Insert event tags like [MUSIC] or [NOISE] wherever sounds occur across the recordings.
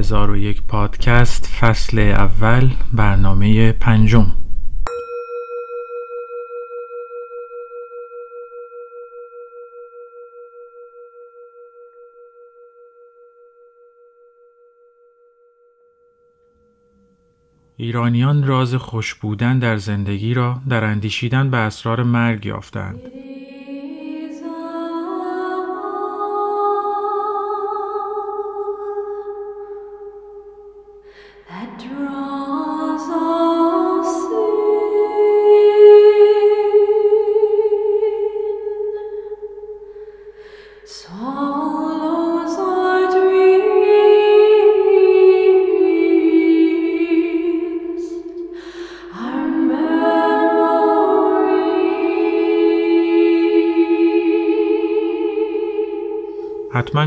هزار یک پادکست فصل اول برنامه پنجم ایرانیان راز خوش بودن در زندگی را در اندیشیدن به اسرار مرگ یافتند.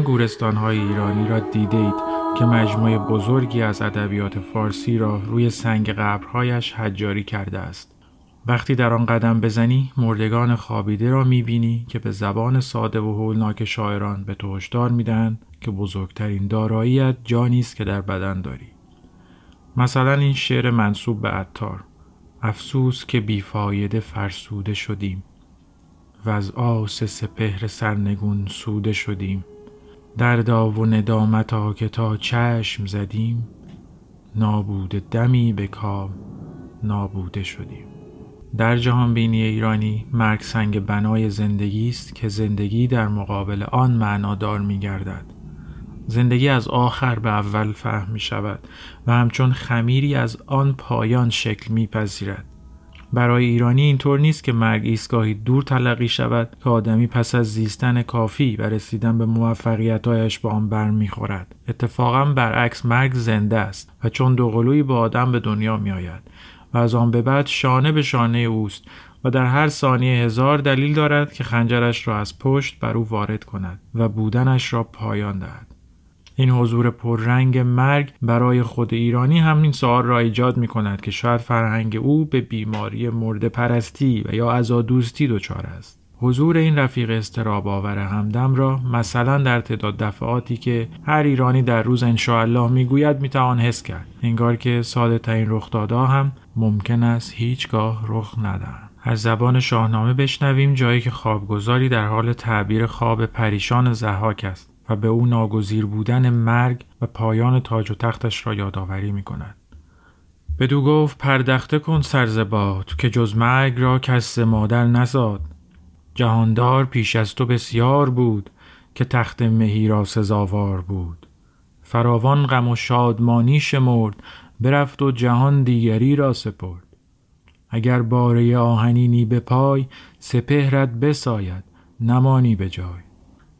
گورستان های ایرانی را دیدید که مجموعه بزرگی از ادبیات فارسی را روی سنگ قبرهایش حجاری کرده است. وقتی در آن قدم بزنی مردگان خوابیده را می‌بینی که به زبان ساده و هولناک شاعران به تو هشدار می‌دهند که بزرگترین داراییت جانی است که در بدن داری. مثلا این شعر منصوب به عطار افسوس که بیفایده فرسوده شدیم و از آس سپهر سرنگون سوده شدیم دردا و ندامتا که تا چشم زدیم نابوده دمی به کام نابوده شدیم در جهان بینی ایرانی مرگ سنگ بنای زندگی است که زندگی در مقابل آن معنادار می گردد. زندگی از آخر به اول فهم می شود و همچون خمیری از آن پایان شکل می پذیرد. برای ایرانی اینطور نیست که مرگ ایستگاهی دور تلقی شود که آدمی پس از زیستن کافی و رسیدن به موفقیتهایش با آن برمیخورد. اتفاقا برعکس مرگ زنده است و چون دوقلویی با آدم به دنیا میآید و از آن به بعد شانه به شانه اوست و در هر ثانیه هزار دلیل دارد که خنجرش را از پشت بر او وارد کند و بودنش را پایان دهد. این حضور پررنگ مرگ برای خود ایرانی همین سوال را ایجاد می کند که شاید فرهنگ او به بیماری مرد پرستی و یا ازادوستی دچار است. حضور این رفیق استراب آور همدم را مثلا در تعداد دفعاتی که هر ایرانی در روز انشاءالله می‌گوید می‌توان حس کرد. انگار که ساده ترین رخدادها هم ممکن است هیچگاه رخ ندهند. از زبان شاهنامه بشنویم جایی که خوابگذاری در حال تعبیر خواب پریشان زحاک است. و به او ناگزیر بودن مرگ و پایان تاج و تختش را یادآوری می کند. بدو گفت پردخته کن سرزباد که جز مرگ را کس مادر نزاد. جهاندار پیش از تو بسیار بود که تخت مهی را سزاوار بود. فراوان غم و شادمانی شمرد برفت و جهان دیگری را سپرد. اگر باره آهنینی به پای سپهرت بساید نمانی به جای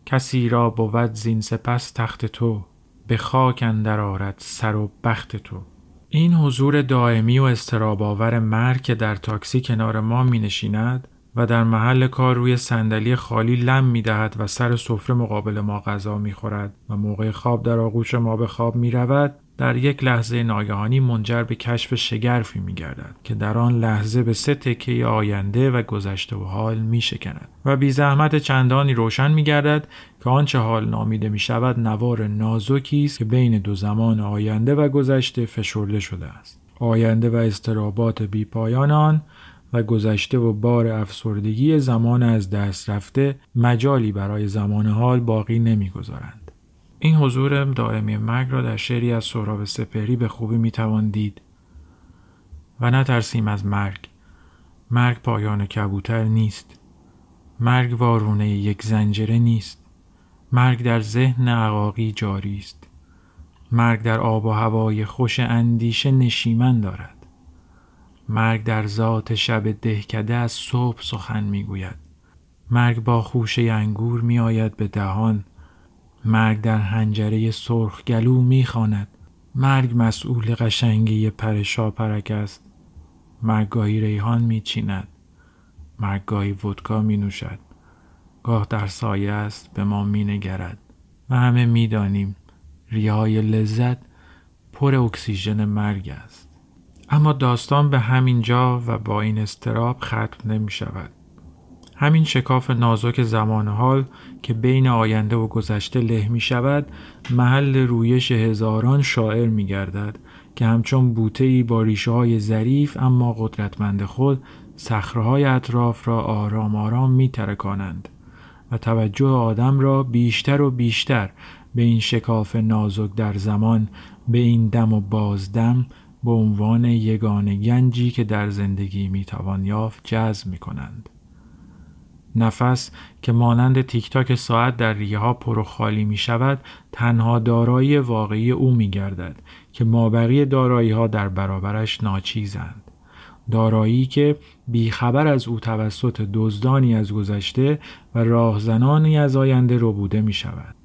کسی را بود زین سپس تخت تو به خاک اندر آرد سر و بخت تو. این حضور دائمی و استراباور مرگ که در تاکسی کنار ما می نشیند و در محل کار روی صندلی خالی لم می دهد و سر سفره مقابل ما غذا می خورد و موقع خواب در آغوش ما به خواب می رود در یک لحظه ناگهانی منجر به کشف شگرفی می گردد که در آن لحظه به سه تکه آینده و گذشته و حال می شکند و بی زحمت چندانی روشن می گردد که آنچه حال نامیده می شود نوار نازکی است که بین دو زمان آینده و گذشته فشرده شده است آینده و استرابات بی پایان آن و گذشته و بار افسردگی زمان از دست رفته مجالی برای زمان حال باقی نمی‌گذارند. این حضور دائمی مرگ را در شعری از سهراب سپهری به خوبی می‌توان دید و نترسیم از مرگ. مرگ پایان کبوتر نیست. مرگ وارونه یک زنجره نیست. مرگ در ذهن عقاقی جاری است. مرگ در آب و هوای خوش اندیشه نشیمن دارد. مرگ در ذات شب دهکده از صبح سخن می‌گوید. مرگ با خوشه انگور میآید به دهان. مرگ در هنجره سرخ گلو می‌خواند. مرگ مسئول قشنگی پر شاپرک است. مرگ گاهی ریحان میچیند. مرگ گاهی ودکا می نوشد گاه در سایه است به ما می نگرد و همه می‌دانیم ریای لذت پر اکسیژن مرگ است. اما داستان به همین جا و با این استراب ختم نمی شود همین شکاف نازک زمان حال که بین آینده و گذشته له می شود محل رویش هزاران شاعر می گردد که همچون بوته ای با ریشه های ظریف اما قدرتمند خود صخره اطراف را آرام آرام می ترکانند و توجه آدم را بیشتر و بیشتر به این شکاف نازک در زمان به این دم و بازدم به عنوان یگان گنجی که در زندگی می‌توان یافت جذب می کنند. نفس که مانند تیک تاک ساعت در ریه ها پر و خالی می شود تنها دارایی واقعی او می گردد که مابقی دارایی ها در برابرش ناچیزند. دارایی که بیخبر از او توسط دزدانی از گذشته و راهزنانی از آینده ربوده می شود.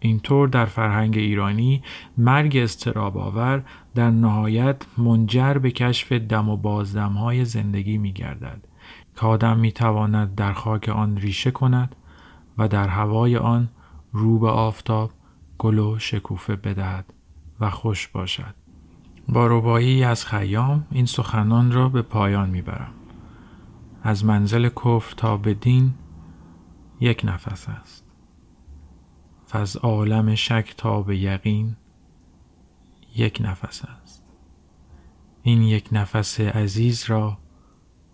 اینطور در فرهنگ ایرانی مرگ استراب آور در نهایت منجر به کشف دم و بازدم های زندگی می گردد که آدم می تواند در خاک آن ریشه کند و در هوای آن رو به آفتاب گل و شکوفه بدهد و خوش باشد. با ربایی از خیام این سخنان را به پایان می‌برم. از منزل کفر تا به دین یک نفس است. از عالم شک تا به یقین یک نفس است. این یک نفس عزیز را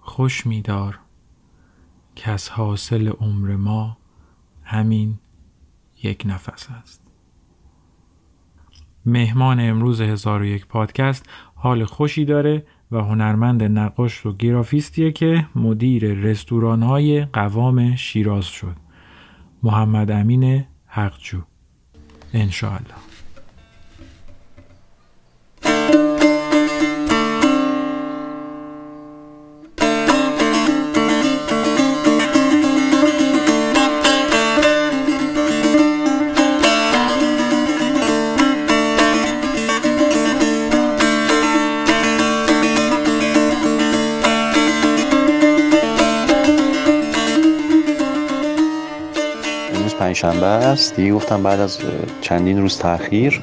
خوش میدار که از حاصل عمر ما همین یک نفس است. مهمان امروز هزار و یک پادکست حال خوشی داره و هنرمند نقاش و گرافیستیه که مدیر رستوران های قوام شیراز شد. محمد امین حقجو. انشاءالله. پنجشنبه است. دیگه گفتم بعد از چندین روز تاخیر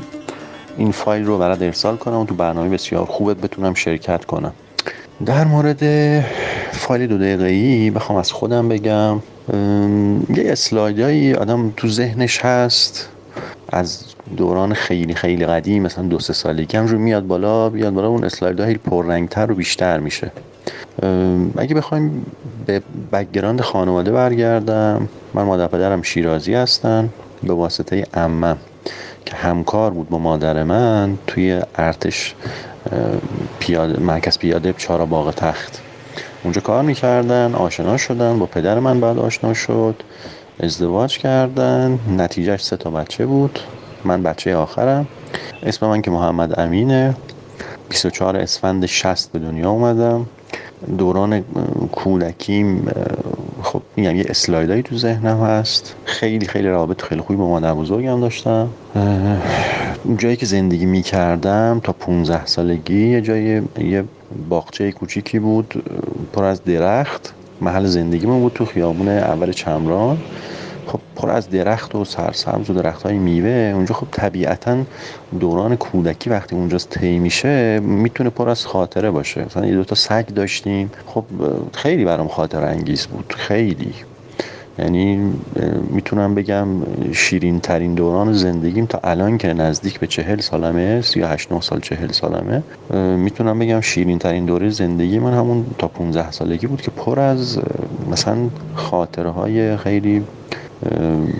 این فایل رو برات ارسال کنم و تو برنامه بسیار خوبت بتونم شرکت کنم. در مورد فایل دو دقیقه بخوام از خودم بگم یه اسلایدایی آدم تو ذهنش هست. از دوران خیلی خیلی قدیم مثلا دو سه سالگی هم رو میاد بالا بیاد بالا اون اسلایدها پررنگتر و بیشتر میشه. اگه بخوایم به background خانواده برگردم. من مادر پدرم شیرازی هستن به واسطه عمم که همکار بود با مادر من توی ارتش پیاده مرکز پیاده چهارراه باغ تخت. اونجا کار می‌کردن آشنا شدن با پدر من بعد آشنا شد ازدواج کردن. نتیجهش سه تا بچه بود. من بچه آخرم. اسم من که محمد امینه. 24 اسفند 60 به دنیا اومدم. دوران کودکیم خب میگم یه اسلایدایی تو ذهنم هست. خیلی خیلی رابط خیلی خوبی با مادر بزرگم داشتم. جایی که زندگی می‌کردم تا 15 سالگی یه جای یه باغچه کوچیکی بود پر از درخت. محل زندگیمون بود تو خیابون اول چمران. خب پر از درخت و سرسبز و درخت های میوه. اونجا خب طبیعتا دوران کودکی وقتی اونجا طی میشه می‌تونه پر از خاطره باشه. مثلا یه دوتا سگ داشتیم. خب خیلی برام خاطر انگیز بود. خیلی. یعنی می‌تونم بگم شیرین ترین دوران زندگیم تا الان که نزدیک به چهل سالمه یا هشت سال چهل سالمه. می‌تونم بگم شیرین ترین دوره زندگی من همون تا 15 سالگی بود که پر از مثلا خاطره های خیلی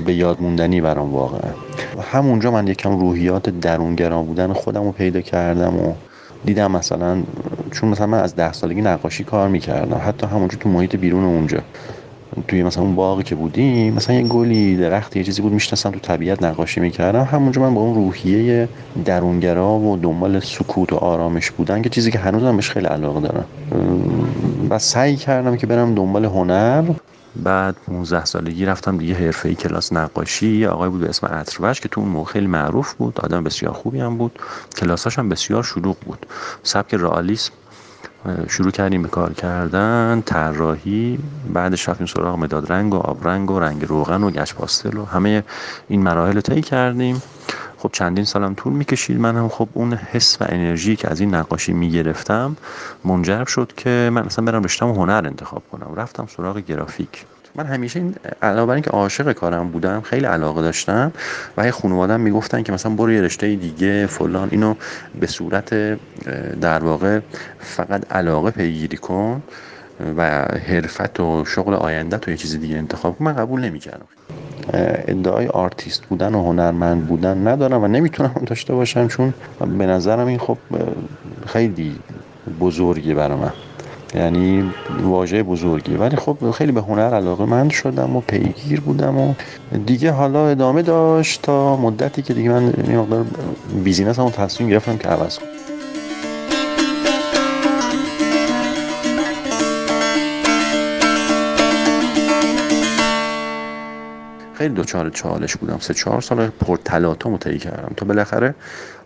به یاد موندنی برام واقعا همونجا من یکم روحیات درونگرا بودن خودم رو پیدا کردم و دیدم مثلا چون مثلا من از ده سالگی نقاشی کار می‌کردم حتی همونجا تو محیط بیرون اونجا توی مثلا اون باقی که بودیم مثلا یه گلی درخت یه چیزی بود می‌شناسم تو طبیعت نقاشی می‌کردم. همونجا من با اون روحیه درونگرا و دنبال سکوت و آرامش بودن که چیزی که هنوزم بهش خیلی علاقه دارم. و سعی کردم که برم دنبال هنر. بعد 15 سالگی رفتم دیگه حرفه کلاس نقاشی. آقای بود به اسم عطروش که تو اون موقع خیلی معروف بود آدم بسیار خوبی هم بود. کلاساش هم بسیار شلوغ بود. سبک رئالیسم شروع کردیم به کار کردن طراحی بعدش رفتیم سراغ مداد رنگ و آب رنگ و رنگ روغن و گچ پاستل و همه این مراحل رو طی کردیم. خب چندین سالم طول می‌کشید. من هم خب اون حس و انرژی که از این نقاشی می‌گرفتم منجر شد که من اصلا برم رشتم هنر انتخاب کنم. رفتم سراغ گرافیک. من همیشه این علاوه بر اینکه عاشق کارم بودم خیلی علاقه داشتم و هی خانوادم می‌گفتن که مثلا برو یه رشته دیگه فلان اینو به صورت در واقع فقط علاقه پیگیری کن و حرفت و شغل آینده تو یه چیز دیگه انتخاب کن. من قبول نمی‌کردم. ادعای آرتیست بودن و هنرمند بودن ندارم و نمی‌تونم [LAUGHS] داشته باشم چون به نظرم این خب خیلی بزرگی برای من. یعنی واژه بزرگی. ولی خب خیلی به هنر علاقه من شدم و پیگیر بودم و دیگه حالا ادامه داشت تا مدتی که دیگه من این مقدار بیزینس همون تصمیم گرفتم که عوض کنم. خیلی دوچار چالش بودم. سه چهار سال پر تلاطم طی کردم. تا بالاخره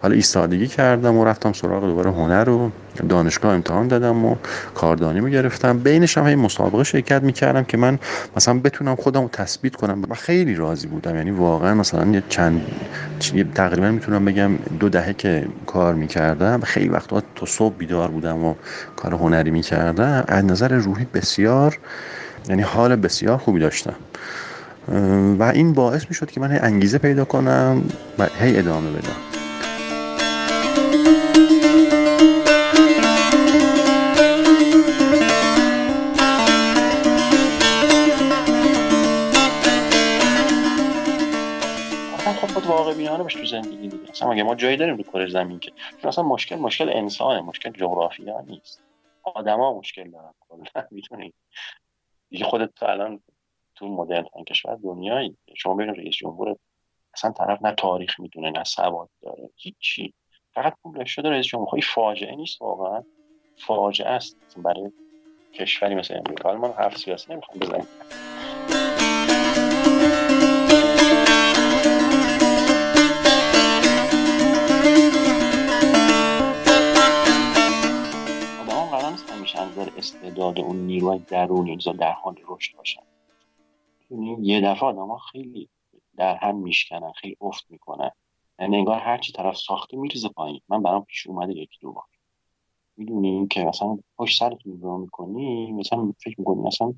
حالا ایستادگی کردم و رفتم سراغ دوباره هنر و دانشگاه امتحان دادم و کاردانی رو گرفتم. بینش هم مسابقه شرکت می‌کردم که من مثلا بتونم خودم رو تثبیت کنم. و خیلی راضی بودم. یعنی واقعا مثلا یه چند تقریبا می‌تونم بگم دو دهه که کار می‌کردم. خیلی وقتا تا صبح بیدار بودم و کار هنری می‌کردم. از نظر روحی بسیار یعنی حال بسیار خوبی داشتم. و این باعث می شد که من هی انگیزه پیدا کنم و هی ادامه بدم. خب تو زندگی دیگه. اصلا مگه ما جایی داریم رو کره زمین که؟ چون اصلا مشکل مشکل انسانه مشکل جغرافیا نیست. آدما مشکل دارن. کلا [LAUGHS] می‌تونی دیگه خودت الان تو مدرن کشور دنیایی. شما ببینید رئیس جمهور اصلا طرف نه تاریخ می‌دونه نه سواد داره هیچی. فقط پول شده رئیس جمهور. خب فاجعه نیست واقعا. فاجعه است. برای کشوری مثل امریکا. ما حرف سیاسی نمی‌خوام بزنیم. از استعداد اون نیروی درونی در حال رشد باشن. یه دفعه آدم خیلی در هم میشکنن خیلی افت می‌کنن. یعنی انگار هرچی طرف ساخته میریزه پایین. من برام پیش اومده یکی دو بار. می‌دونی که مثلا پشت سرتون نگاه می‌کنی مثلا فکر می‌کنی مثلا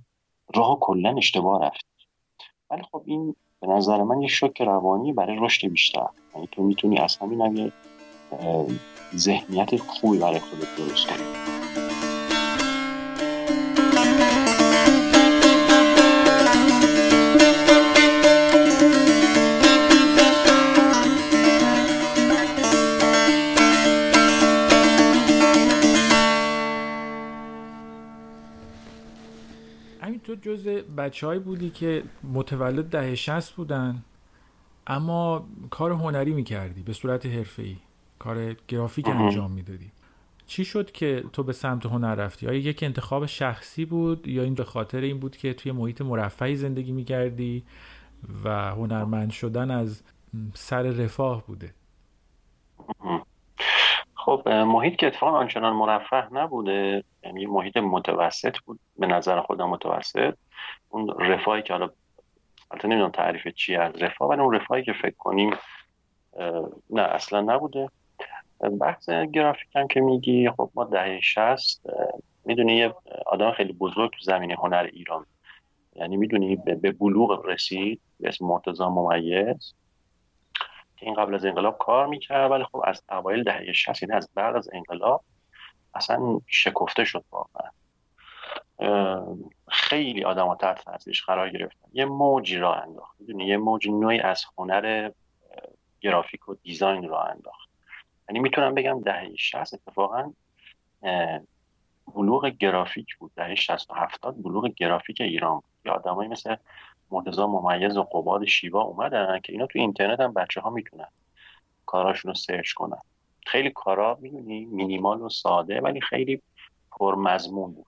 راه کلا اشتباه رفت. ولی خب این به نظر من یه شوک روانی برای رشد بیشتر. یعنی تو می‌تونی از همین ذهنیت خوبی برای خودت درست کنی. تو جز بچه بودی که متولد ده شست بودن اما کار هنری می‌کردی به صورت ای کار گرافیک انجام می‌دادی چی شد که تو به سمت هنر رفتی؟ آیا یک انتخاب شخصی بود یا این به خاطر این بود که توی محیط مرفعی زندگی می‌کردی و هنرمند شدن از سر رفاه بوده؟ خب محیط که اتفاقا آنچنان مرفه نبوده یعنی محیط متوسط بود به نظر خودم متوسط. اون رفاهی که حالا البته نمی‌دونم تعریف چی از رفاه ولی اون رفاهی که فکر کنیم نه اصلا نبوده. بحث گرافیک هم که میگی خب ما دهه شست می‌دونی یه آدم خیلی بزرگ تو زمین هنر ایران. یعنی می‌دونی به بلوغ رسید به اسم مرتضا ممیز. که این قبل از انقلاب کار می‌کرد ولی خب از اوایل دهه 60 یعنی از بعد از انقلاب اصلا شکفته شد واقعا. خیلی آدم ها تحت تاثیرش قرار گرفتن. یه موجی را انداخت. می‌دونی یه موج نوعی از هنر گرافیک و دیزاین را انداخت. یعنی می‌تونم بگم دهه 60 اتفاقا بلوغ گرافیک بود. دهه 60 و 70 بلوغ گرافیک ایران بود. یا آدمایی مثل مرتضا ممیز و قباد شیوا اومدن که اینا تو اینترنت هم بچه ها می‌تونن کاراشون رو سرچ کنن. خیلی کارا می‌دونی؟ مینیمال و ساده ولی خیلی پرمضمون بود.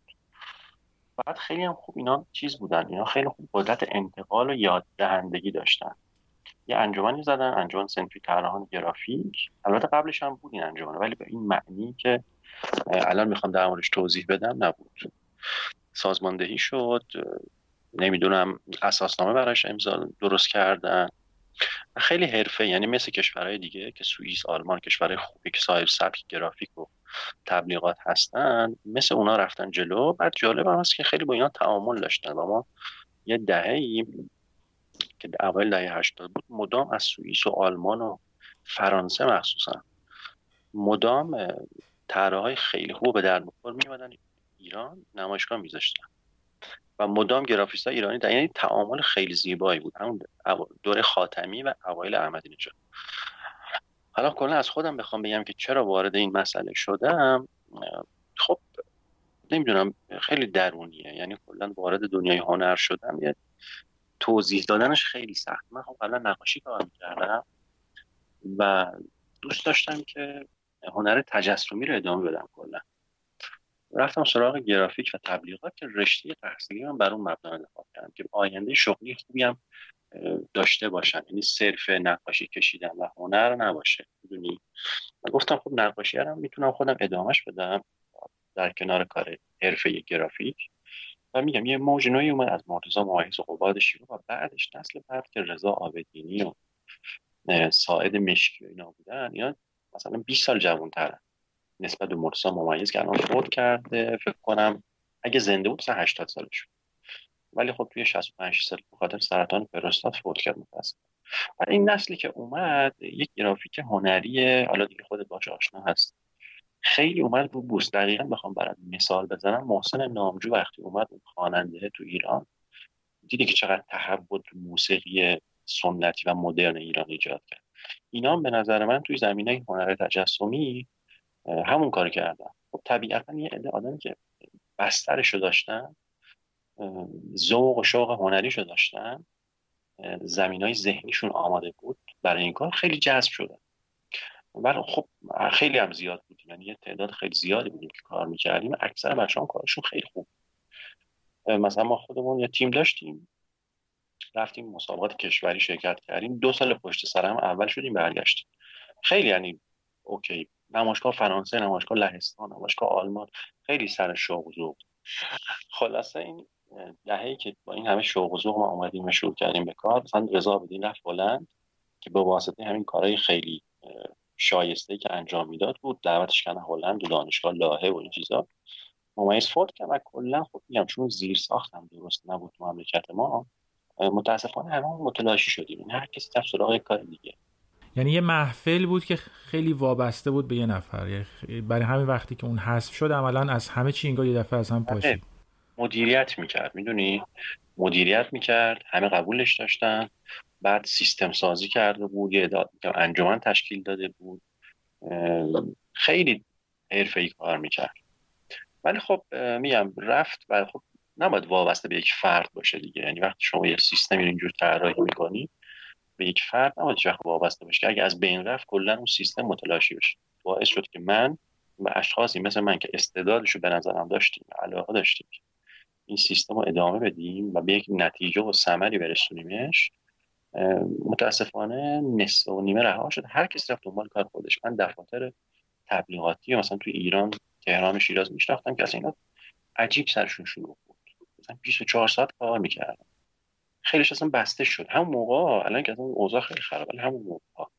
بعد خیلی هم خوب اینا چیز بودن. اینا خیلی خوب قدرت انتقال و یاد دهندگی داشتن. یه انجمنی زدن انجمن سنفی طراحان گرافیک. البته قبلش هم بود این انجمن ولی به این معنی که الان می‌خوام در موردش توضیح بدم نبود. سازماندهی شد. نمی‌دونم اساسنامه براش امضا درست کردن. خیلی حرفه یعنی مثل کشورهای دیگه که سوئیس آلمان کشورهای خوبی که صاحب سبک گرافیک و تبلیغات هستن مثل اونا رفتن جلو. بعد جالب هم هست که خیلی با اینا تعامل داشتن و ما یه دهه ای که اول دهه هشتاد بود مدام از سوئیس و آلمان و فرانسه مخصوصا مدام طرح های خیلی خوب به در بخور میومدن ایران نمایشگاه میذاشتن. و مدام گرافیست های ایرانی در یعنی تعامل خیلی زیبایی بود. همون دور خاتمی و اوایل احمدی نژاد. حالا کلا از خودم بخوام بگم که چرا وارد این مسئله شدم خب نمی‌دونم خیلی درونیه. یعنی کلا وارد دنیای هنر شدم. یه توضیح دادنش خیلی سخت. من خب قبلا نقاشی کار می‌کردم و دوست داشتم که هنر تجسمی رو ادامه بدم کلا. رفتم سراغ گرافیک و تبلیغات که رشته تحصیلی من بر اون مبنا انتخاب کردم که آینده شغلی خوبی هم داشته باشم. یعنی صرف نقاشی کشیدن و هنر نباشه. می‌دونی؟ گفتم خب نقاشی هم می‌تونم خودم ادامهش بدم در کنار کار حرفه گرافیک. و میگم یه موج نوعی اومد از مرتضی مهایس و قباد شیرو و بعدش نسل بعد که رضا آبدینی و ساعد مشکی و اینا بودن. اینا مثلا 20 سال جوان ترن نسبت به مرتضی ممیز که الان فوت کرده فکر کنم اگه زنده بود مثلا 80 سالش ولی خب توی 65 سال به خاطر سرطان پروستات فوت کرد متاسفانه. و این نسلی که اومد یک گرافیک هنری حالا دیگه خودت باش آشنا هست خیلی اومد رو بوست. دقیقا بخوام برات مثال بزنم. محسن نامجو وقتی اومد اون خواننده تو ایران دیدی که چقدر تحول موسیقی سنتی و مدرن ایران ایجاد کرد. اینا به نظر من توی زمینه هنر تجسمی همون کار کردن. خب طبیعتا یه عده آدمی که بسترشو داشتن ذوق و شوق هنریشو داشتن زمین های ذهنیشون آماده بود برای این کار خیلی جذب شدن ولی خب خیلی هم زیاد بودیم یعنی یه تعداد خیلی زیادی بودیم که کار می‌کردیم. اکثر بچه کارشون خیلی خوب مثلا ما خودمون یه تیم داشتیم. رفتیم مسابقات کشوری شرکت کردیم. دو سال پشت سر هم اول شدیم برگشتیم. خیلی یعنی اوکی نمایشگاه فرانسه نمایشگاه لهستان نمایشگاه آلمان. خیلی سر شوق و خلاصه این دهه‌ای که با این همه شوق و ذوق ما اومدیم و شروع کردیم به کار مثلا رضا بدین رفت بلند که به واسطه همین کارهای خیلی شایسته که انجام می‌داد بود دعوتش کردن هلند و دانشگاه لاهه و این چیزا. ممیز فوت کرد و کلا خب میگم چون زیر ساختم درست نبود تو مملکت ما متاسفانه همه متلاشی شدیم. هر کسی رفت سراغ کار دیگه. یعنی یه محفل بود که خیلی وابسته بود به یه نفر. یعنی برای همین وقتی که اون حذف شد عملا از همه چی انگار یه دفعه از هم پاشید. آره. مدیریت می‌کرد می‌دونی؟ مدیریت می‌کرد همه قبولش داشتن. بعد سیستم سازی کرده بود یه انجمن تشکیل داده بود. خیلی حرفه ای کار می‌کرد. ولی خب میگم رفت و خب نباید وابسته به یک فرد باشه دیگه. یعنی وقتی شما یه سیستمی اینجور طراحی می‌کنی به یک فرد نباید وقت وابسته باشه. اگه از بین رفت کلا اون سیستم متلاشی بشه. باعث شد که من و اشخاصی مثل من که استعدادشو به نظرم داشتیم علاقه داشتیم این سیستم رو ادامه بدیم و به یک نتیجه و ثمری برسونیمش متاسفانه نصف و نیمه رها شد. هر کسی رفت دنبال کار خودش. من دفاتر تبلیغاتی مثلا توی ایران تهران و شیراز میشناختم که از اینا عجیب سرشون شروع بود. مثلا 24 ساعت کار می‌کردم خیلیش اصلا بسته شد. همون موقع الان که اون اوضاع خیلی خرابه ولی همون موقع.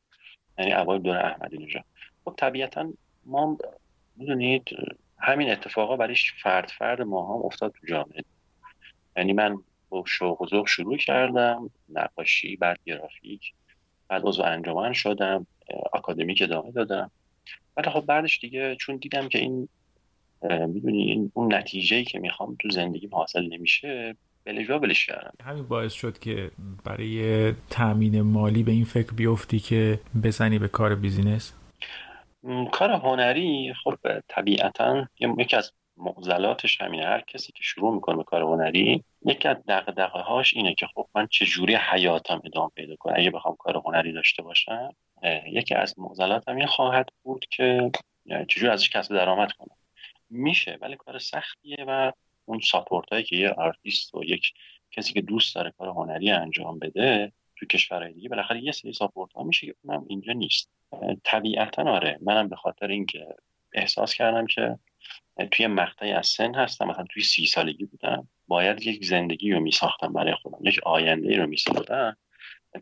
یعنی اوایل دور احمدی نژاد. خب طبیعتا ما می‌دونید همین اتفاقا برای فرد فرد ما هم افتاد تو جامعه. یعنی من با شوق و ذوق شروع کردم نقاشی بعد گرافیک بعد عضو انجمن شدم آکادمیک ادامه دادم. ولی خب بعدش دیگه چون دیدم که این می‌دونی اون نتیجه که می‌خوام تو زندگی حاصل نمیشه بالاجبار ولش کردم. همین باعث شد که برای تامین مالی به این فکر بیفتی که بزنی به کار business؟ کار هنری خب طبیعتا یکی از معضلاتش همینه. هر کسی که شروع می‌کنه به کار هنری یکی از دغدغه هاش اینه که خب من چجوری حیاتم ادامه پیدا کنم اگه بخوام کار هنری داشته باشم یکی از معضلاتم این خواهد بود که چجوری ازش کسب درآمد کنم. میشه ولی کار سختیه و اون support هایی که یه آرتیست و یک کسی که دوست داره کار هنری انجام بده تو کشورهای دیگه بالاخره یه سری support ها میشه که اونم اینجا نیست. طبیعتا آره منم به خاطر اینکه احساس کردم که توی مقطعی از سن هستم مثلا توی سی سالگی بودم باید یک زندگی رو میساختم برای خودم یک آینده رو میساختم.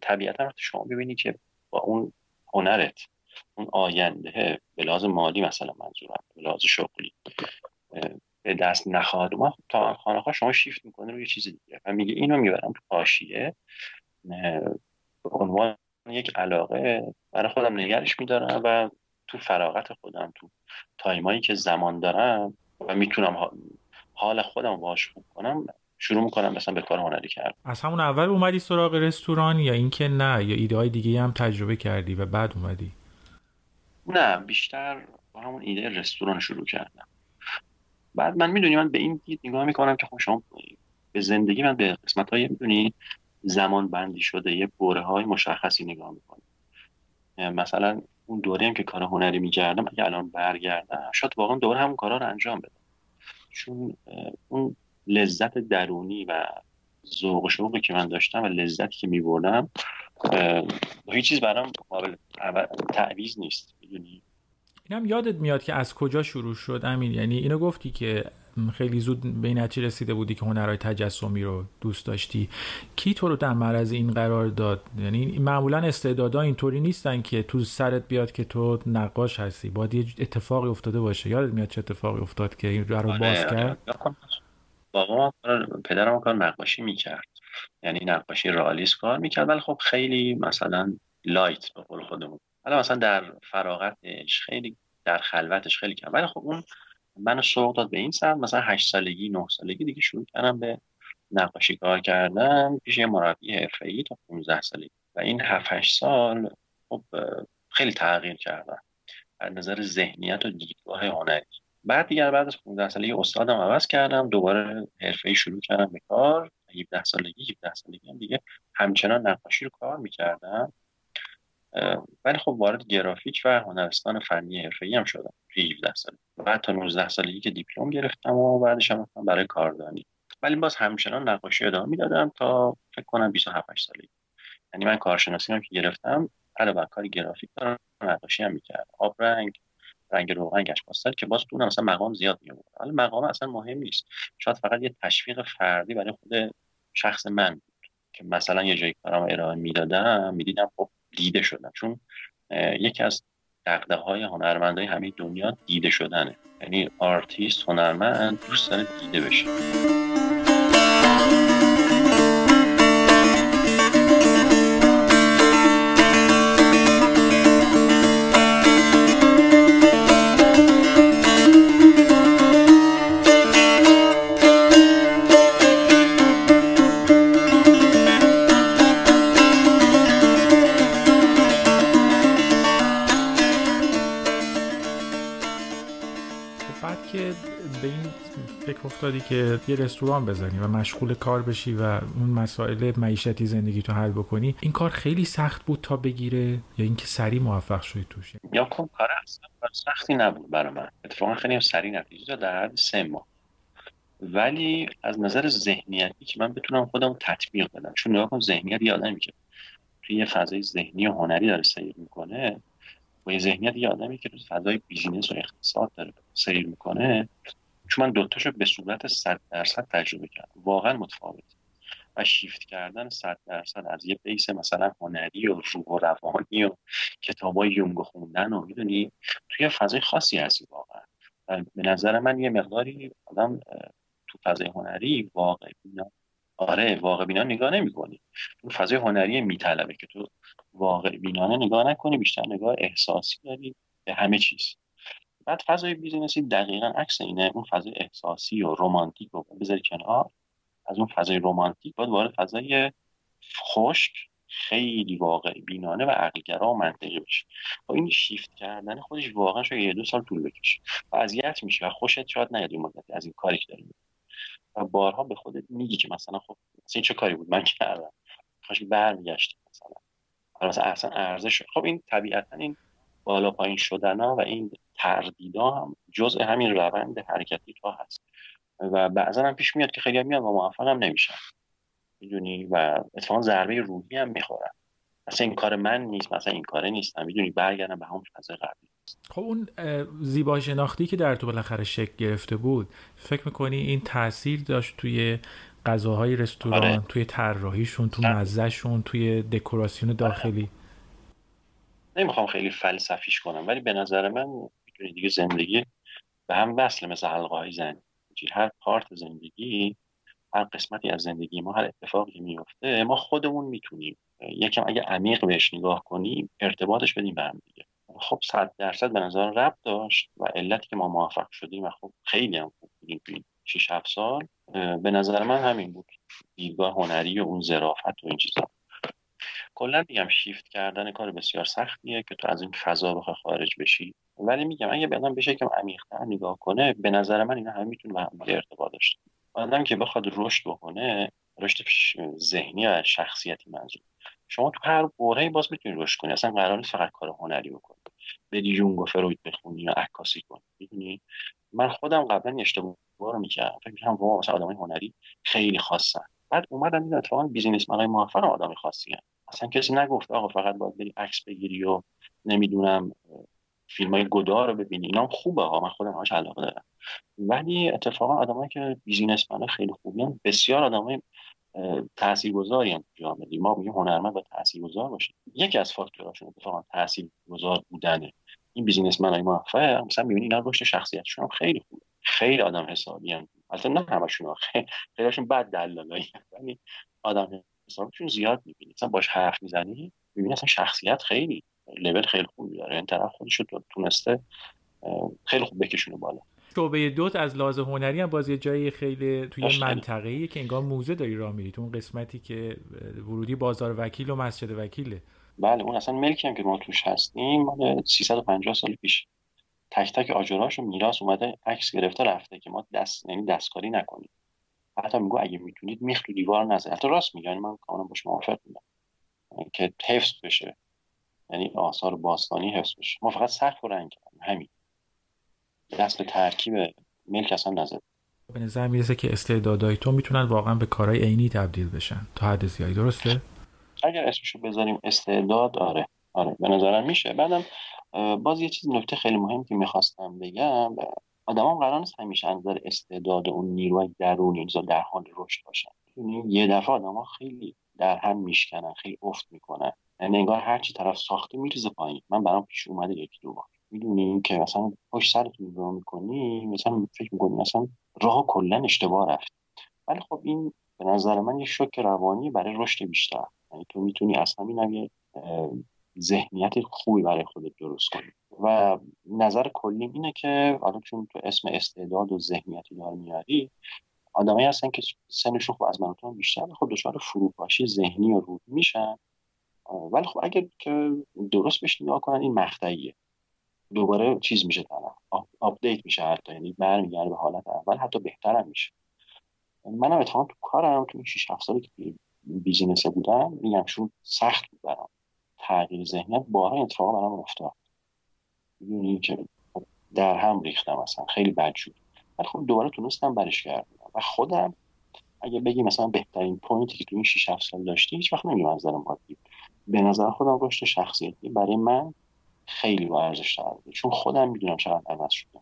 طبیعتا وقتی شما ببینید که با اون هنرت اون آینده به لحاظ مالی مثلا منظورم به لحاظ شغلی به دست نخواهد ما تا خانه ها شما شیفت می‌کنه روی چیز دیگه. و میگه اینو می‌برم تو حاشیه به عنوان یک علاقه برای خودم نگرش میدارم و تو فراغت خودم تو تایمایی که زمان دارم و می‌تونم حال خودم باش خوب کنم شروع می‌کنم مثلا به کار هنری کرد از همون اول اومدی سراغ رستوران یا اینکه نه؟ یا ایده های دیگه هم تجربه کردی و بعد اومدی؟ نه بیشتر با همون ایده رستوران شروع کردم. بعد من می‌دونی من به این نگاه می‌کنم که خب شما به زندگی من به قسمت های می‌دونی زمان بندی شده یه بوره های مشخصی نگاه می‌کنم. مثلا اون دوره هم که کار هنری می‌کردم اگه الان برگردم شاید واقعا دوره همون کارا رو انجام بدم. چون اون لذت درونی و ذوق شوقی که من داشتم و لذتی که میبردم هیچ چیز برام قابل تعویض نیست. می‌دونی؟ اینم یادت میاد که از کجا شروع شد امین؟ یعنی اینو گفتی که خیلی زود به این نتیجه رسیده بودی که هنرهای تجسمی رو دوست داشتی. کی تو رو در معرض این قرار داد؟ یعنی معمولا استعدادا اینطوری نیستن که تو سرت بیاد که تو نقاش هستی. باید یه اتفاقی افتاده باشه. یادت میاد چه اتفاقی افتاد که این رو آره، باز آره. کرد؟ بابا پدرم کار نقاشی می‌کرد. یعنی نقاشی رئالیست کار می‌کرد. ولی خب خیلی مثلا لایت به قول خودمون. حالا مثلا در فراغتش خیلی در خلوتش خیلی کم. ولی خب اون منو سوق داد به این سمت مثلا هشت سالگی نه سالگی دیگه شروع کردم به نقاشی کار کردن. پیش یه مربی حرفه‌ای تا 15 سالگی. و این 7 8 سال خب خیلی تغییر کردم از نظر ذهنیت و دیدگاه هنری. بعد دیگر بعد از 15 سالگی استادم عوض کردم. دوباره حرفه‌ای شروع کردم به کار. 17 سالگی 17 سالگی هم دیگه همچنان نقاشی رو کار می‌کردم. ولی خب وارد گرافیک و هنرستان فنی حرفه‌ای هم شدم. 17 سال. بعد تا 19 سالگی که دیپلم گرفتم و بعدش هم برای کاردانی. ولی باز همچنان نقاشی ادامه می‌دادم تا فکر کنم 27 سالگی. یعنی من کارشناسی هم که گرفتم علاوه کار گرافیک دارم نقاشی هم می‌کردم. آب رنگ رنگ روغن پاستل که باز تو مثلا مقام زیاد می حالا مقام اصلا مهم نیست. شاید فقط یه تشویق فردی برای خود شخص من بود که مثلا یه جایی کارم ارائه می‌دادم می‌دیدم خب دیده شدن. چون یکی از دقده های هنرمندای همه دنیا دیده شدنه. یعنی آرتیست هنرمند دوست داره دیده بشه. که یه رستوران بزنی و مشغول کار بشی و اون مسائل معیشتی زندگی تو حل بکنی این کار خیلی سخت بود تا بگیره یا اینکه سریع موفق شدی توش؟ یا کن کار اصلا سختی نبود برای من. اتفاقا خیلی هم سریع نتیجه در حد سه ماه. ولی از نظر ذهنیتی که من بتونم خودم تطبیق بدم چون نگاه کن ذهنیت یه آدمی که توی یه فضای ذهنی و هنری داره سیر می‌کنه با یه ذهنیت یه آدمی که تو فضای بیزینس و اقتصاد داره سیر می‌کنه چون من دوتاشو به صورت صد درصد تجربه کردم. واقعا متفاوت. و شیفت کردن صد درصد از یه بیس مثلا هنری و روح و روانی و کتابای یونگ خوندن و می‌دونی توی فضای خاصی هستی واقعا. به نظر من یه مقداری آدم تو فضای هنری واقع بینا آره واقع بینا نگاه نمی کنی تو فضای هنری میطلبه که تو واقع بینانه نگاه نکنی بیشتر نگاه احساسی داری به همه چیز. بعد فضای بیزینسی دقیقا عکس اینه اون فضای احساسی و رومانتیک رو بذاری کنار. از اون فضای رومانتیک باید وارد فضای خشک خیلی واقع بینانه و عقلگرا و منطقی بشه با خب این شیفت کردن خودش واقعا شاید یه دو سال طول بکشه. و اذیت میشه و خوشت شاید نیاد این مدتی از این کاری که داری و بارها به خودت میگی که مثلا خب این چه کاری بود؟ من کردم. کاش برمیگشتم مثلا. مثلا اصلا ارزش خب این طبیعتا این بالا پایین شدن ها و این تردیدا هم جزء همین روند حرکتی تو هست. و بعضا هم پیش میاد که خیلی میاد و موفق هم نمیشن. می‌دونی؟ و اتفاقا ضربه روحی هم می‌خورن. مثلا این کار من نیست مثلا این کاره نیستم. می‌دونی؟ برگردم به همون فضای قبلی. خب اون زیبا شناختی که در تو بالاخره شکل گرفته بود فکر می‌کنی این تاثیر داشت توی غذاهای رستوران آره. توی طراحیشون تو مزهشون توی دکوراسیون داخلی؟ نمی‌خوام خیلی فلسفیش کنم ولی به نظر من می‌تونی دیگه زندگی به هم وصل مثل حلقه های هر پارت زندگی هر قسمتی از زندگی ما هر اتفاقی میفته ما خودمون می‌تونیم. یکم اگه عمیق بهش نگاه کنیم ارتباطش بدیم به هم دیگه. خب صد درصد به نظر رب داشت و علتی که ما موفق شدیم و خب خیلی هم خوب بودیم توی 6 7 سال به نظر من همین بود. دیدگاه هنری و اون ظرافت و این چیزا. کلا میگم شیفت کردن کار بسیار سختیه که تو از این فضا بخوای خارج بشی. ولی میگم اگه بدن بشه که عمیق‌تر نگاه کنه به نظر من اینا همه می‌تونه به هم ارتباط داشته آدم که بخواد رشد بکنه رشد ذهنی و شخصیتی منظور. شما تو هر بوره باز می‌تونی رشد کنی. اصلا قرار نیست فقط کار هنری بکنی. بدی یونگ و فروید بخونی یا عکاسی کنی. می‌دونی؟ من خودم قبلا اشتباه رو می‌کردم. فکر می‌کردم واقعا مثلا آدمای هنری خیلی خاصن. بعد اومدم دیدم اتفاقا بیزینسمنای موفق آدمی خاصی هن. اصلا کسی نگفت آقا فقط باید بری عکس بگیری و نمی‌دونم فیلم های گدا رو ببینی. اینا خوبه ها من خودم هاش علاقه دارم. ولی اتفاقا آدمایی که بیزینسمن خیلی خوبی هم بسیار آدمای تاثیرگذاری هم جامعه ما میگیم هنرمند باید تاثیرگذار باشه. یکی از فاکتوراشون اتفاقا تاثیرگذار بودنه. این بیزینسمن های موفق مثلا می‌بینی اینا رشد شخصیتشون هم خیلی خوبه. خیلی آدم حسابی هم. البته نه همشون خیلی خیلیشون بد دلالایی ولی آدم حسابشون زیاد می‌بینی. مثلا باش حرف می‌زنی می‌بینی اصلا شخصیت خیلی لول خیلی خوبی داره. این طرف خودش رو تونسته خیلی خوب بکشونه بالا. شعبه دوت از لحاظ هنری هم باز یه جایی خیلی توی منطقه‌ای که انگار موزه داری راه میری. تو اون قسمتی که ورودی بازار وکیل و مسجد وکیله. بله اون اصلا ملکی هم که ما توش هستیم مال 350 سال پیش. تک تک آجراش و میراث اومده عکس گرفته رفته که ما دست یعنی دستکاری نکنیم. حتی میگو اگه می‌تونید میخ تو دیوار نزنید حتی راست میگن من کاملا باش موافق بودم که حفظ بشه. یعنی آثار باستانی حفظ بشه. ما فقط سقف و رنگ همین. دست به ترکیب ملک اصلا نزد. به نظر می‌رسه که استعدادهای تو می‌تونن واقعا به کارهای عینی تبدیل بشن. تا حد زیادی درسته؟ اگر اسمشو بذاریم استعداد آره. آره به نظرم میشه. بعدم باز یه چیز نکته خیلی مهم که می‌خواستم بگم آدم قرار نیست همیشه از نظر استعداد اون نیروی درونی در حال رشد باشن. یه دفعه آدم خیلی در هم میشکنن خیلی افت می‌کنن. یعنی انگار هرچی طرف ساخته میریزه پایین. من برام پیش اومده یکی دو بار. می‌دونی که مثلا پشت سرتون نگاه می‌کنی مثلا فکر می‌کنی مثلا راه کلا اشتباه رفت ولی خب این به نظر من یه شوک روانی برای رشد بیشتر. یعنی تو می‌تونی از همین ذهنیت خوبی برای خودت درست کنی. و نظر کلی اینه که حالا چون تو اسم استعداد و ذهنیتی دار میاری آدمایی هستن که سنشون خب از من بیشتر خب دچار فروپاشی ذهنی و روحی میشن. ولی خب اگر که درست بهش نگاه کنن این مقطعیه. دوباره چیز میشه طرف update میشه حتی یعنی برمیگرده به حالت اول حتی بهترم میشه. منم اتفاقا تو کارم تو این 6 7 سالی که business بودم میگم چون سخت بود برام تغییر ذهنیت بارها اتفاقا برام افتاد. در هم ریختم اصلا. خیلی بد شد. ولی خب دوباره تونستم برش کردم و خودم اگه بگی مثلا بهترین point ی که تو این 6 7 سال داشتی هیچ وقت نمیگم از نظر مادی به نظر خودم رشد شخصیتی برای من خیلی با ارزش چون خودم می‌دونم چقدر عوض شدم.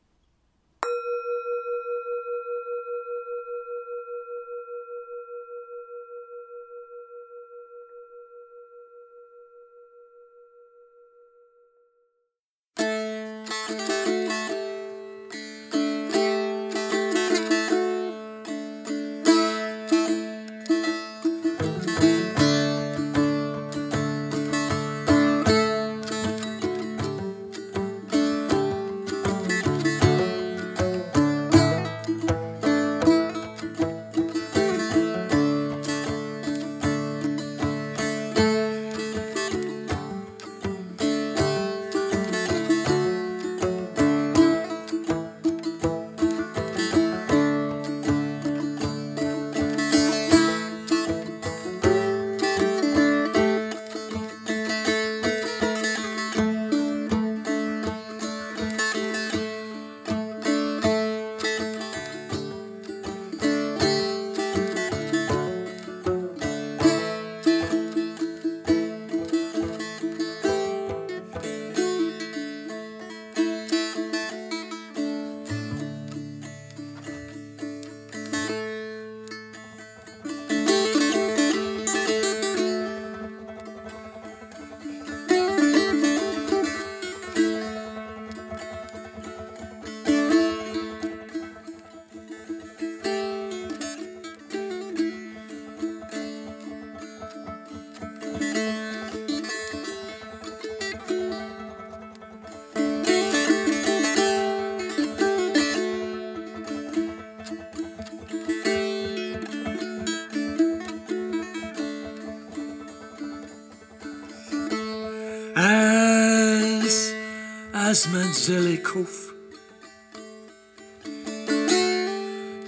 از منزل کفر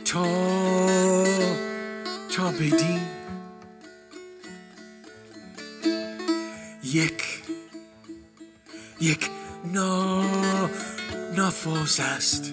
تا تا بدین یک یک نا نفاز است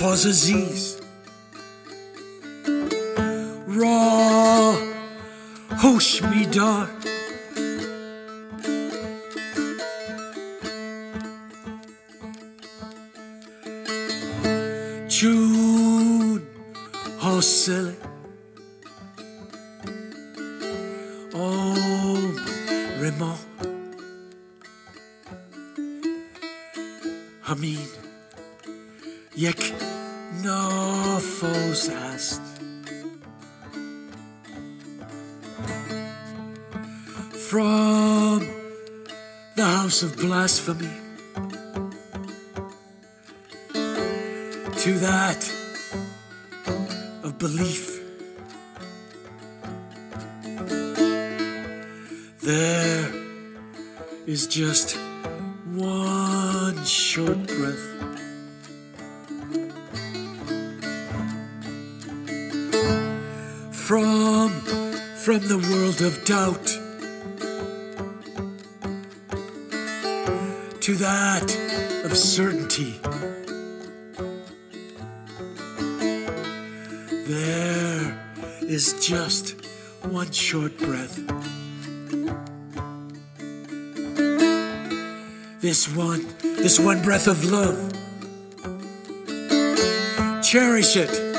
نفاز زیز را هوش میدار چون حاصل عمر ما همین یک نافوز است From the house of blasphemy to that of belief. There is just one short breath. From the world of doubt to that of certainty. There is just one short breath. This one, this one breath of love. Cherish it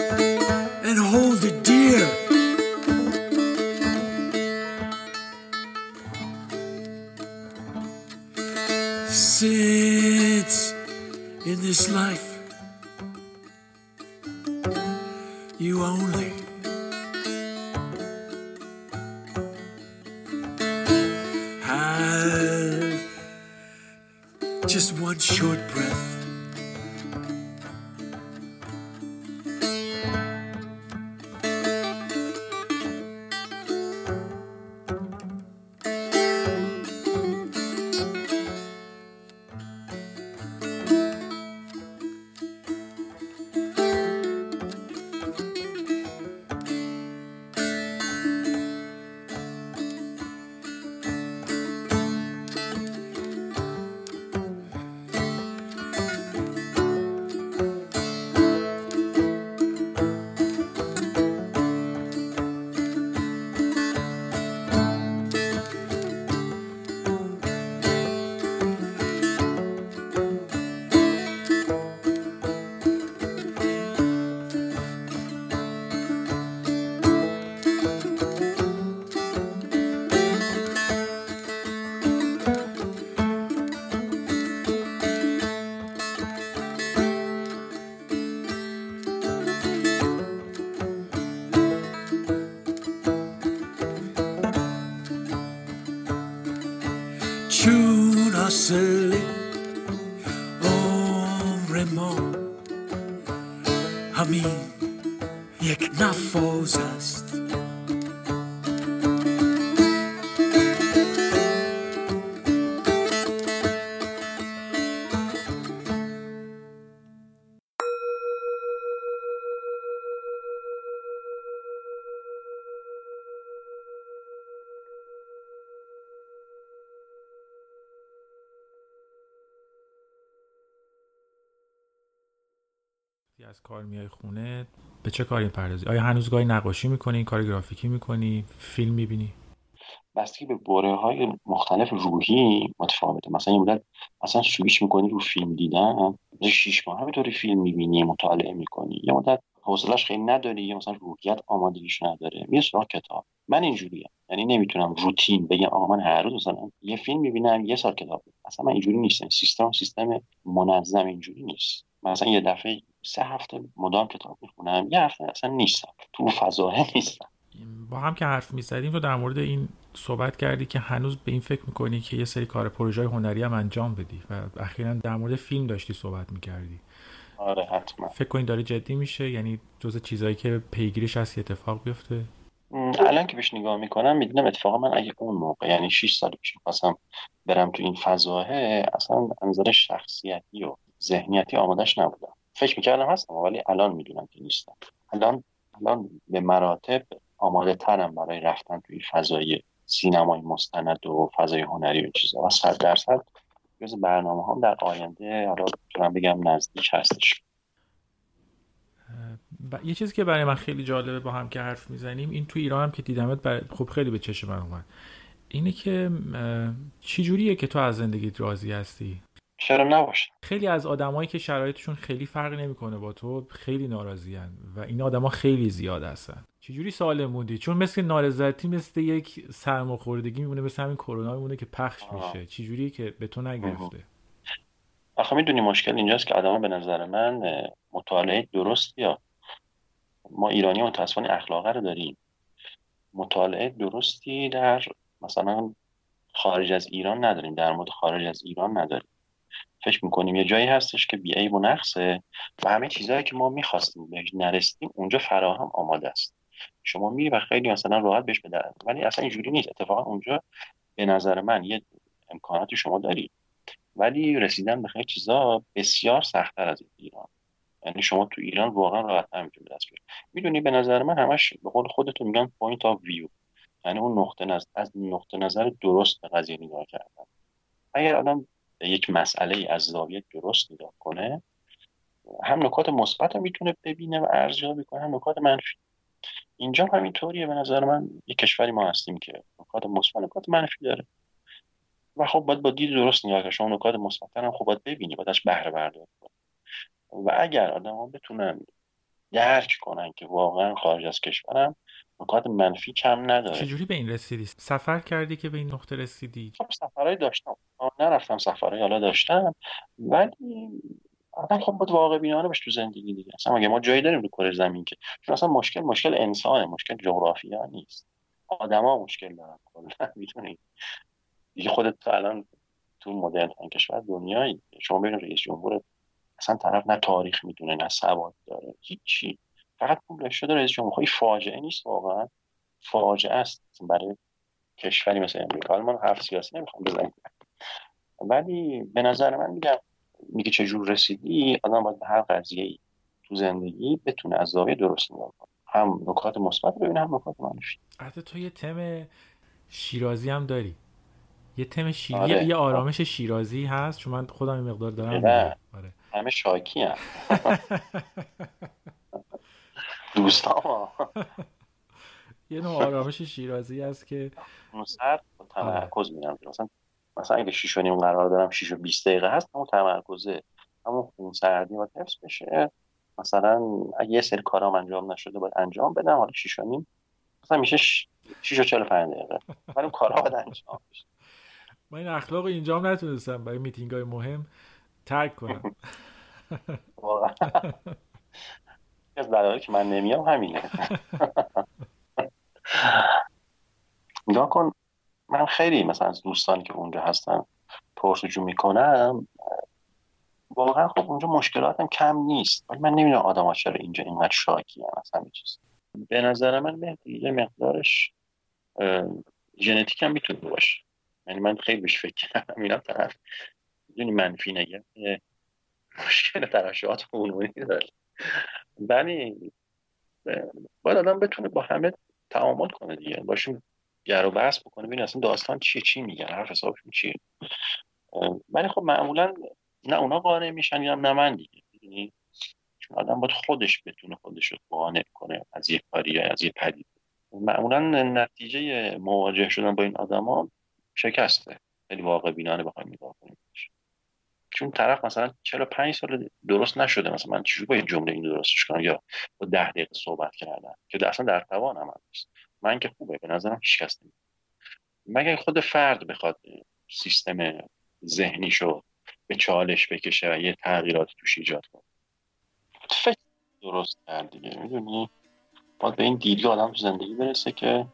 short breath. از کار میای خونه به چه کاری پردازی آیا هنوز گاهی نقاشی می‌کنی کار گرافیکی می‌کنی فیلم می‌بینی؟ بستگی به بره های مختلف روحی متفاوته. مثلا یه مدت اصلا سویش می‌کنی رو فیلم دیدن شیش ماه همینطوری فیلم می‌بینی مطالعه می‌کنی. یه مدت حوصلش خیلی نداری یا مثلا روحیت آمادگیش نداره. میره سراغ کتاب. من اینجوریم. یعنی نمی‌تونم روتین بگم آقا من هر روز مثلا یه فیلم می‌بینم یه سال کتاب. اصلا من اینجوری نیستم. سیستم سیستم منظم اینجوری نیست. مثلا یه دفعه سه هفته مدام کتاب می‌خونم یه هفته اصلا نیستم تو فضاه [LAUGHS] نیستم. با هم که حرف می‌زدیم تو در مورد این صحبت کردی که هنوز به این فکر می‌کنی که یه سری کار پروژه هنری هم انجام بدی و اخیرا در مورد فیلم داشتی صحبت می‌کردی. آره حتما. فکر کنی داره جدی میشه؟ یعنی جز چیزایی که پیگیریش هست اتفاق بیفته؟ الان که بهش نگاه می‌کنم می‌دونم اتفاقا من اگه اون موقع یعنی 6 سال پیش می‌خواستم برم تو این فضاه اصلا نظر شخصیتی و ذهنیتی آمادش نبودم فکر می‌کردم هستم ولی الان می‌دونم که نیستم. الان الان به مراتب آماده ترم برای رفتن توی فضای سینمای مستند و فضای هنری و چیزا. و صد درصد جز برنامه هم در آینده حالا می‌تونم بگم نزدیک هستش. یه چیزی که برای من خیلی جالبه با هم که حرف می‌زنیم این تو ایران هم که دیدمت بر... خب خیلی به چشم من اومد. اینه که چی جوریه که تو از زندگیت راضی هستی؟ چرا نباشه؟ خیلی از آدمایی که شرایطشون خیلی فرق نمی‌کنه با تو خیلی ناراضیان و این آدما خیلی زیاد هستن. چجوری سالم موندی؟ چون مثل نارضایتی مثل یک سرماخوردگی میمونه مثل همین کرونا میمونه که پخش میشه. چجوری که به تو نگرفته؟ آخه می‌دونی مشکل اینجاست که آدما به نظر من مطالعه درست یا ما ایرانی متاسفانه اخلاقه رو داریم. مطالعه درستی در مثلا خارج از ایران نداریم. در مورد خارج از ایران نداریم. فکر می‌کنیم. یه جایی هستش که بیعیب و نقصه و همه چیزهایی که ما می‌خواستیم بهش نرسیم اونجا فراهم آماده است. شما میری و خیلی مثلا راحت بهش بدن. ولی اصلا اینجوری نیست. اتفاقا اونجا به نظر من یه امکاناتی شما دارید ولی رسیدن به خیلی چیزا بسیار سختتر از ایران. یعنی شما تو ایران واقعا راحت نمی‌تونی دست بیاری. می‌دونی به نظر من همش به قول خودتون میگن point of view یعنی اون نقطه نظر از نقطه نظر درست به قضیه نگاه کردن. اگر آدم یک مسئله از زاویه درست نگاه کنه هم نکات مثبت رو می‌تونه ببینه و ارزیابی کنه هم نکات منفی. اینجا هم همینطوریه به نظر من یک کشوری ما هستیم که نکات مثبت نکات منفی داره. و خب باید با دید درست نگاه کنه شما نکات مثبت هم خب باید ببینی باید ازش بهره برداری و اگر آدم ها بتونن درک کنن که واقعا خارج از کشورم نکات منفی کم نداره. چجوری به این رسیدی؟ سفر کردی که به این نقطه رسیدی؟ خب سفرهای داشتم. نرفتم سفرهای حالا داشتم. ولی آدم خب باید واقع بینانه بشه تو زندگی دیگه. اصلا اگه ما جایی داریم رو کره زمین که؟ چون اصلا مشکل مشکل انسانه مشکل جغرافیا نیست. آدما مشکل دارن کلا [LAUGHS] می‌تونی دیگه خودت الان تو مدرن کشور دنیایی. شما ببین رئیس جمهور اصلا طرف نه تاریخ می‌دونه نه سواد داره. هیچی. فقط پول شده رئیس جمهور. خب فاجعه نیست واقعا. فاجعه است. برای کشوری مثل امریکا. ما حرف سیاسی نمی‌خوام بزنیم ولی به نظر من میگم میگه چجور رسیدی آدم باید به هر قضیه تو زندگی بتونه از زاویه درست نگاه کنه. هم نکات مثبت ببینه هم نکات منفی. حتی تو یه تم شیرازی هم داری. یه تم شیری آره. یه آرامش شیرازی هست. چون من خودم این مقدار دارم. آره. همه شاکی هم [LAUGHS] دوستان یه نوع آرامش شیرازی هست که سر تمرکز میرم مثلا مثلا اگه 6 و نیم قرار دارم 6 و 20 دقیقه هست همون تمرکزه. همون خون سردی و حفظ بشه. مثلا اگه یه سری کارام انجام نشده باید انجام بدم. حالا 6 و نیم مثلا میشه 6 و 45 دقیقه. ولی اون کارا باید انجام بشه. من این اخلاق اینجا هم نتونستم. برای میتینگ های مهم ترک کنم. [LAUGHS] واقعا. [LAUGHS] از دلایلی که من نمیام همینه. [LAUGHS] نگاه کن من خیلی مثلا از دوستانی که اونجا هستن پرسجو می‌کنم واقعا خب اونجا مشکلاتم کم نیست ولی من نمی‌دونم آدم ها چرا اینجا اینقدر شاکی هم اصلا چیز به نظر من یه مقدارش ژنتیک هم می‌تونه باشه. یعنی من خیلی بهش فکر کردم اینا طرف. منفی نگه. مشکل ترشحات عمومی داره. ولی باید آدم بتونه با همه تعامل کنه دیگه. باشیم گر و بحث بکنه ببین اصلا داستان چیه چی میگن؟ حرف حسابشون چیه؟ ولی خب معمولا نه اونا قانع میشن یا نه من دیگه. چون آدم باید خودش بتونه خودش رو قانع کنه از یه کاری یا از یه پدید. معمولا نتیجه مواجه شدن با این آدما شکسته. خیلی واقع بینانه بخوایم نگاه کنیم. چون طرف مثلا 45 سال درست نشده مثلا من چجوری با یه جمله این درستش کنم؟ یا با ده دقیقه صحبت کردن که اصلا در توانم هم نیست من که خوبه به نظرم هیچ کس نمید. مگر خود فرد بخواد سیستم ذهنیشو به چالش بکشه و یه تغییرات توش ایجاد کنه؟ فکر درست کرد دیگه. می‌دونی؟ باید به این دیدگاه آدم تو زندگی برسه که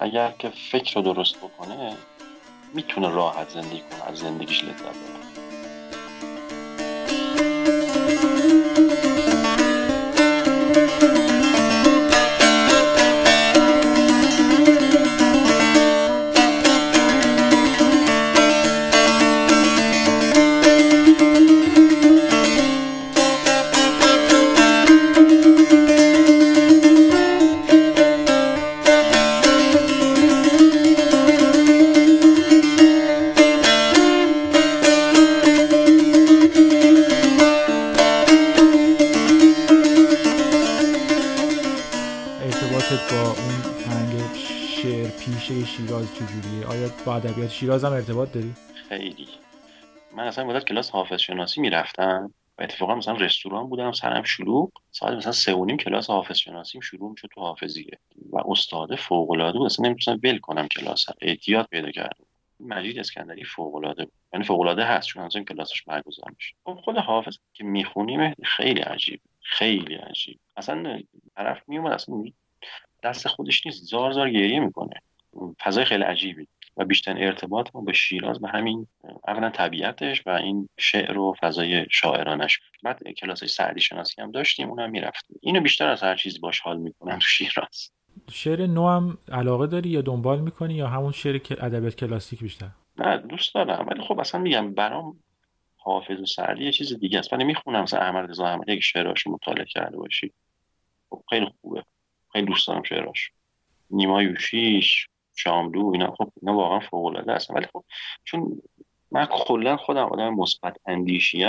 اگر که فکر رو درست بکنه می‌تونه راحت زندگی کنه از زندگیش لذت ببره. Thank you. شیراز هم ارتباط داری؟ خیلی. من اصلا مدت کلاس حافظ شناسی می‌رفتم و اتفاقا مثلا رستوران بودم سرم شلوغ ساعت مثلا سه و نیم کلاس حافظ شناسیم شروع می‌شد تو حافظیه و استاد فوق العاده بود. اصلا نمی‌تونستم ول کنم کلاس اعتیاد پیدا کردم مجید اسکندری فوق العاده بود. یعنی فوق العاده هست چون از این کلاسش برگزار میشه. خب خود حافظ که می‌خونیم خیلی عجیب. خیلی عجیب. اصلا طرف میومد اصلا دست خودش نیست. زار زار گریه می‌کنه. فضای خیلی عجیبی. و بیشتر ارتباط ما با شیراز به همین اولا طبیعتش و این شعر و فضای شاعرانش. بعد کلاس سعدی شناسی هم داشتیم اونم می‌رفتیم. اینو بیشتر از هر چیز باش حال می‌کنم تو شیراز. شعر نو هم علاقه داری یا دنبال می‌کنی یا همون شعر ادبیات کلاسیک بیشتر؟ نه دوست دارم. ولی خب اصلا میگم برام حافظ و سعدی یه چیز دیگه است. ولی می‌خونم مثلا احمد رضا احمدی اگه شعراشو مطالعه کرده باشی خب خیلی خوبه. خیلی دوست دارم شعراش نیما یوشیش. شاملو اینا خب اینا واقعا فوق العاده هستن. ولی خب چون من کلا خودم آدم مثبت اندیشی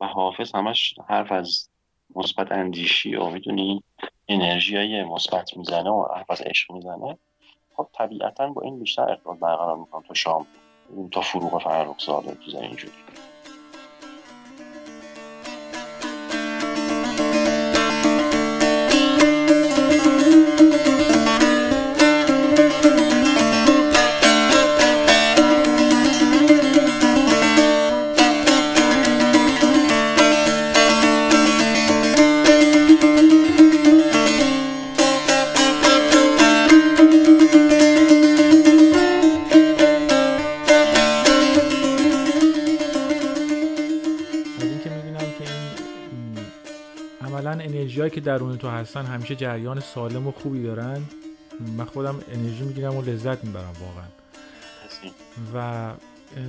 و حافظ همش حرف از مثبت اندیشی و می‌دونی انرژی های مثبت می‌زنه و حرف از عشق می‌زنه. خب طبیعتا با این بیشتر ارتباط برقرار می‌کنم تا شام تا فروغ فرخ زاده چیزای اینجوری. درون تو هستن همیشه جریان سالم و خوبی دارن من خودم انرژی می‌گیرم و لذت می‌برم واقعا. و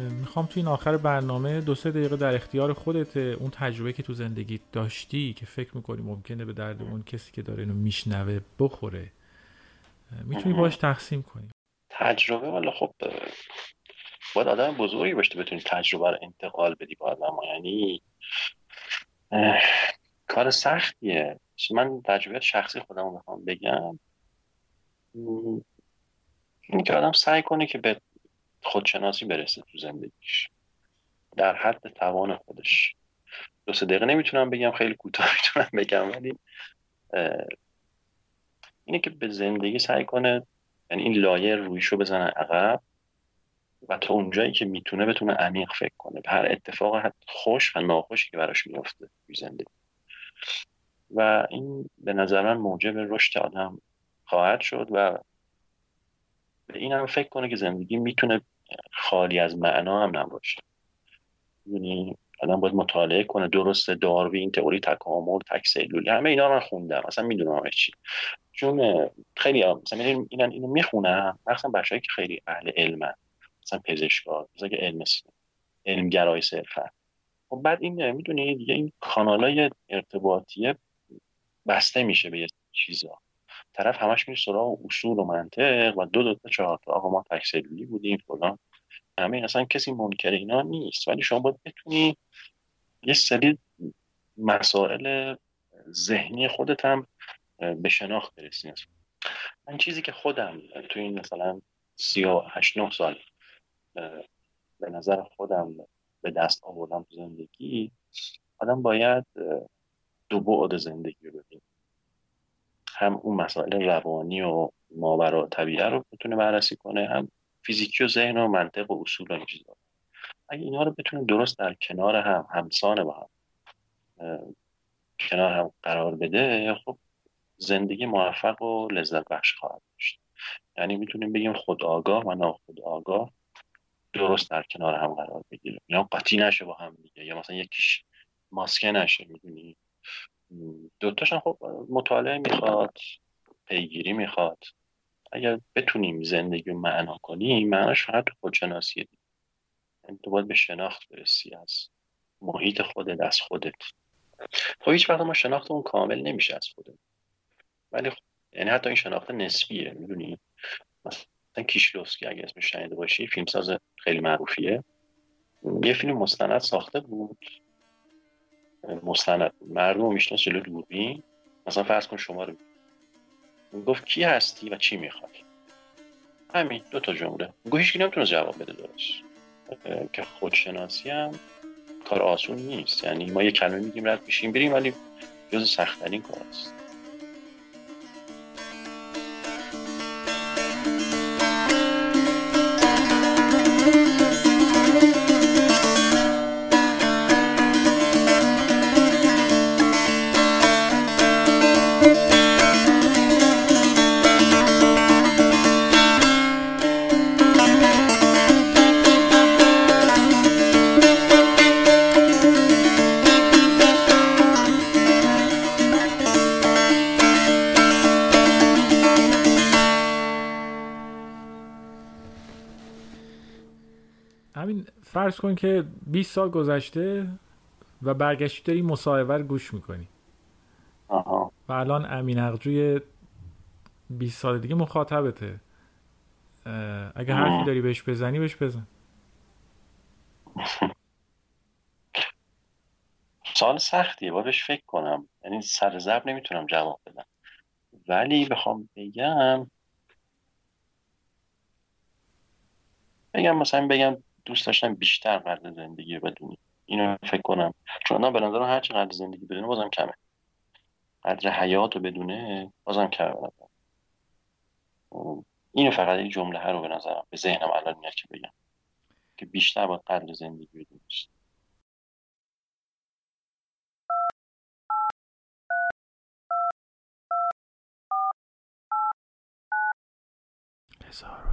می‌خوام تو این آخر برنامه دو سه دقیقه در اختیار خودت اون تجربه که تو زندگی داشتی که فکر می‌کنی ممکنه به درد اون کسی که داره اینو میشنوه بخوره می‌تونی. باش تقسیم کنی تجربه والا خب باید آدم بزرگی باشی بتونی تجربه رو انتقال بدی به آدم یعنی کار سختیه. من تجربیات شخصی خودم رو بخوام بگم. م، اینه که آدم سعی کنه که به خودشناسی برسه تو زندگیش. در حد توان خودش. دو سه دقیقه نمی‌تونم بگم خیلی کوتاه می‌تونم بگم ولی اینه که به زندگی سعی کنه یعنی این لایه رویشو بزنه عقب و تا اونجایی که می‌تونه بتونه عمیق فکر کنه. به هر اتفاق حتی خوش و ناخوشی که براش میفته توی زندگی. و این به نظر من موجب رشد آدم خواهد شد و به این هم فکر کنه که زندگی می‌تونه خالی از معنا هم نباشه. یعنی آدم باید مطالعه کنه درست داروین تئوری تکامل تک سلولی همه اینا من خوندم اصلا می‌دونم همه چی. چون خیلی ها مثلا اینا اینو می‌خونن مخصوصا بچه‌ای که خیلی اهل علمن مثلا پزشکا مثلا که علم علمگرای صرفا خب بعد این می‌دونی دیگه این کانالای ارتباطیه بسته میشه به یه چیزا. طرف همش میره سراغ اصول و منطق و دو دو تا چهار تا آقا ما تک سلولی بودیم فلان. همه اصلا کسی منکر اینا نیست. ولی شما باید بتونی یه سری مسائل ذهنی خودت هم به شناخت برسی. من چیزی که خودم تو این مثلا سی و هشت نه سال به نظر خودم به دست آوردن تو زندگی آدم باید دو بعد زندگی رو ببینه. هم اون مسائل روانی و ماورا طبیعه رو بتونه بررسی کنه هم فیزیکی و ذهن و منطق و اصول و این چیزا. اگه اینا رو بتونه درست در کنار هم همسانه با هم کنار هم قرار بده خب زندگی موفق و لذت بخش خواهد داشت. یعنی می‌تونیم بگیم خود آگاه و ناخود آگاه درست در کنار هم قرار بگیره. یا قاطی نشه با هم دیگه. یا مثلا یکیش ماسکه نشه می‌دونی؟ دوتاش هم خب مطالعه می‌خواد پیگیری می‌خواد. اگر بتونیم زندگی رو معنا کنیم معناش فقط خودشناسیه دیگه. یعنی تو باید به شناخت برسی از محیط خودت از خودت. خب هیچ وقت ما شناخت اون کامل نمیشه از خودت ولی خب یعنی حتی این شناخت نسبیه می‌دونی؟ مثلا کیشلوفسکی اگه اسمش شنیده باشی فیلمساز خیلی معروفیه. یه فیلم مستند ساخته بود. مستند. مردم میشناس جلو دوربین. مثلا فرض کن شما رو گفت کی هستی و چی می‌خوای؟ همین دو تا جمله. گفت هیچ نمی‌تونه جواب بده درست. که خودشناسی هم کار آسون نیست. یعنی ما یه کلمه میگیم رد میشیم بریم ولی جز سختترین کار است. فرض کن که 20 سال گذشته و برگشتی داری مصاحبه گوش می‌کنی. آها. و الان امین اقجوی 20 سال دیگه مخاطبته. اگه حرفی داری بهش بزنی بهش بزن. سال سختیه باید بهش فکر کنم. یعنی سر زب نمی‌تونم جواب بدم. ولی بخوام بگم بگم مثلا بگم دوست داشتم بیشتر قدر زندگی بدونی. اینو فکر کنم. چون به نظرم هر قدر زندگی بدونه بازم کمه. قدر حیات رو بدونه بازم کمه اینو فقط این جمله ها رو به نظرم به ذهنم الان میاد که بگم. که بیشتر با قدر زندگی پادکست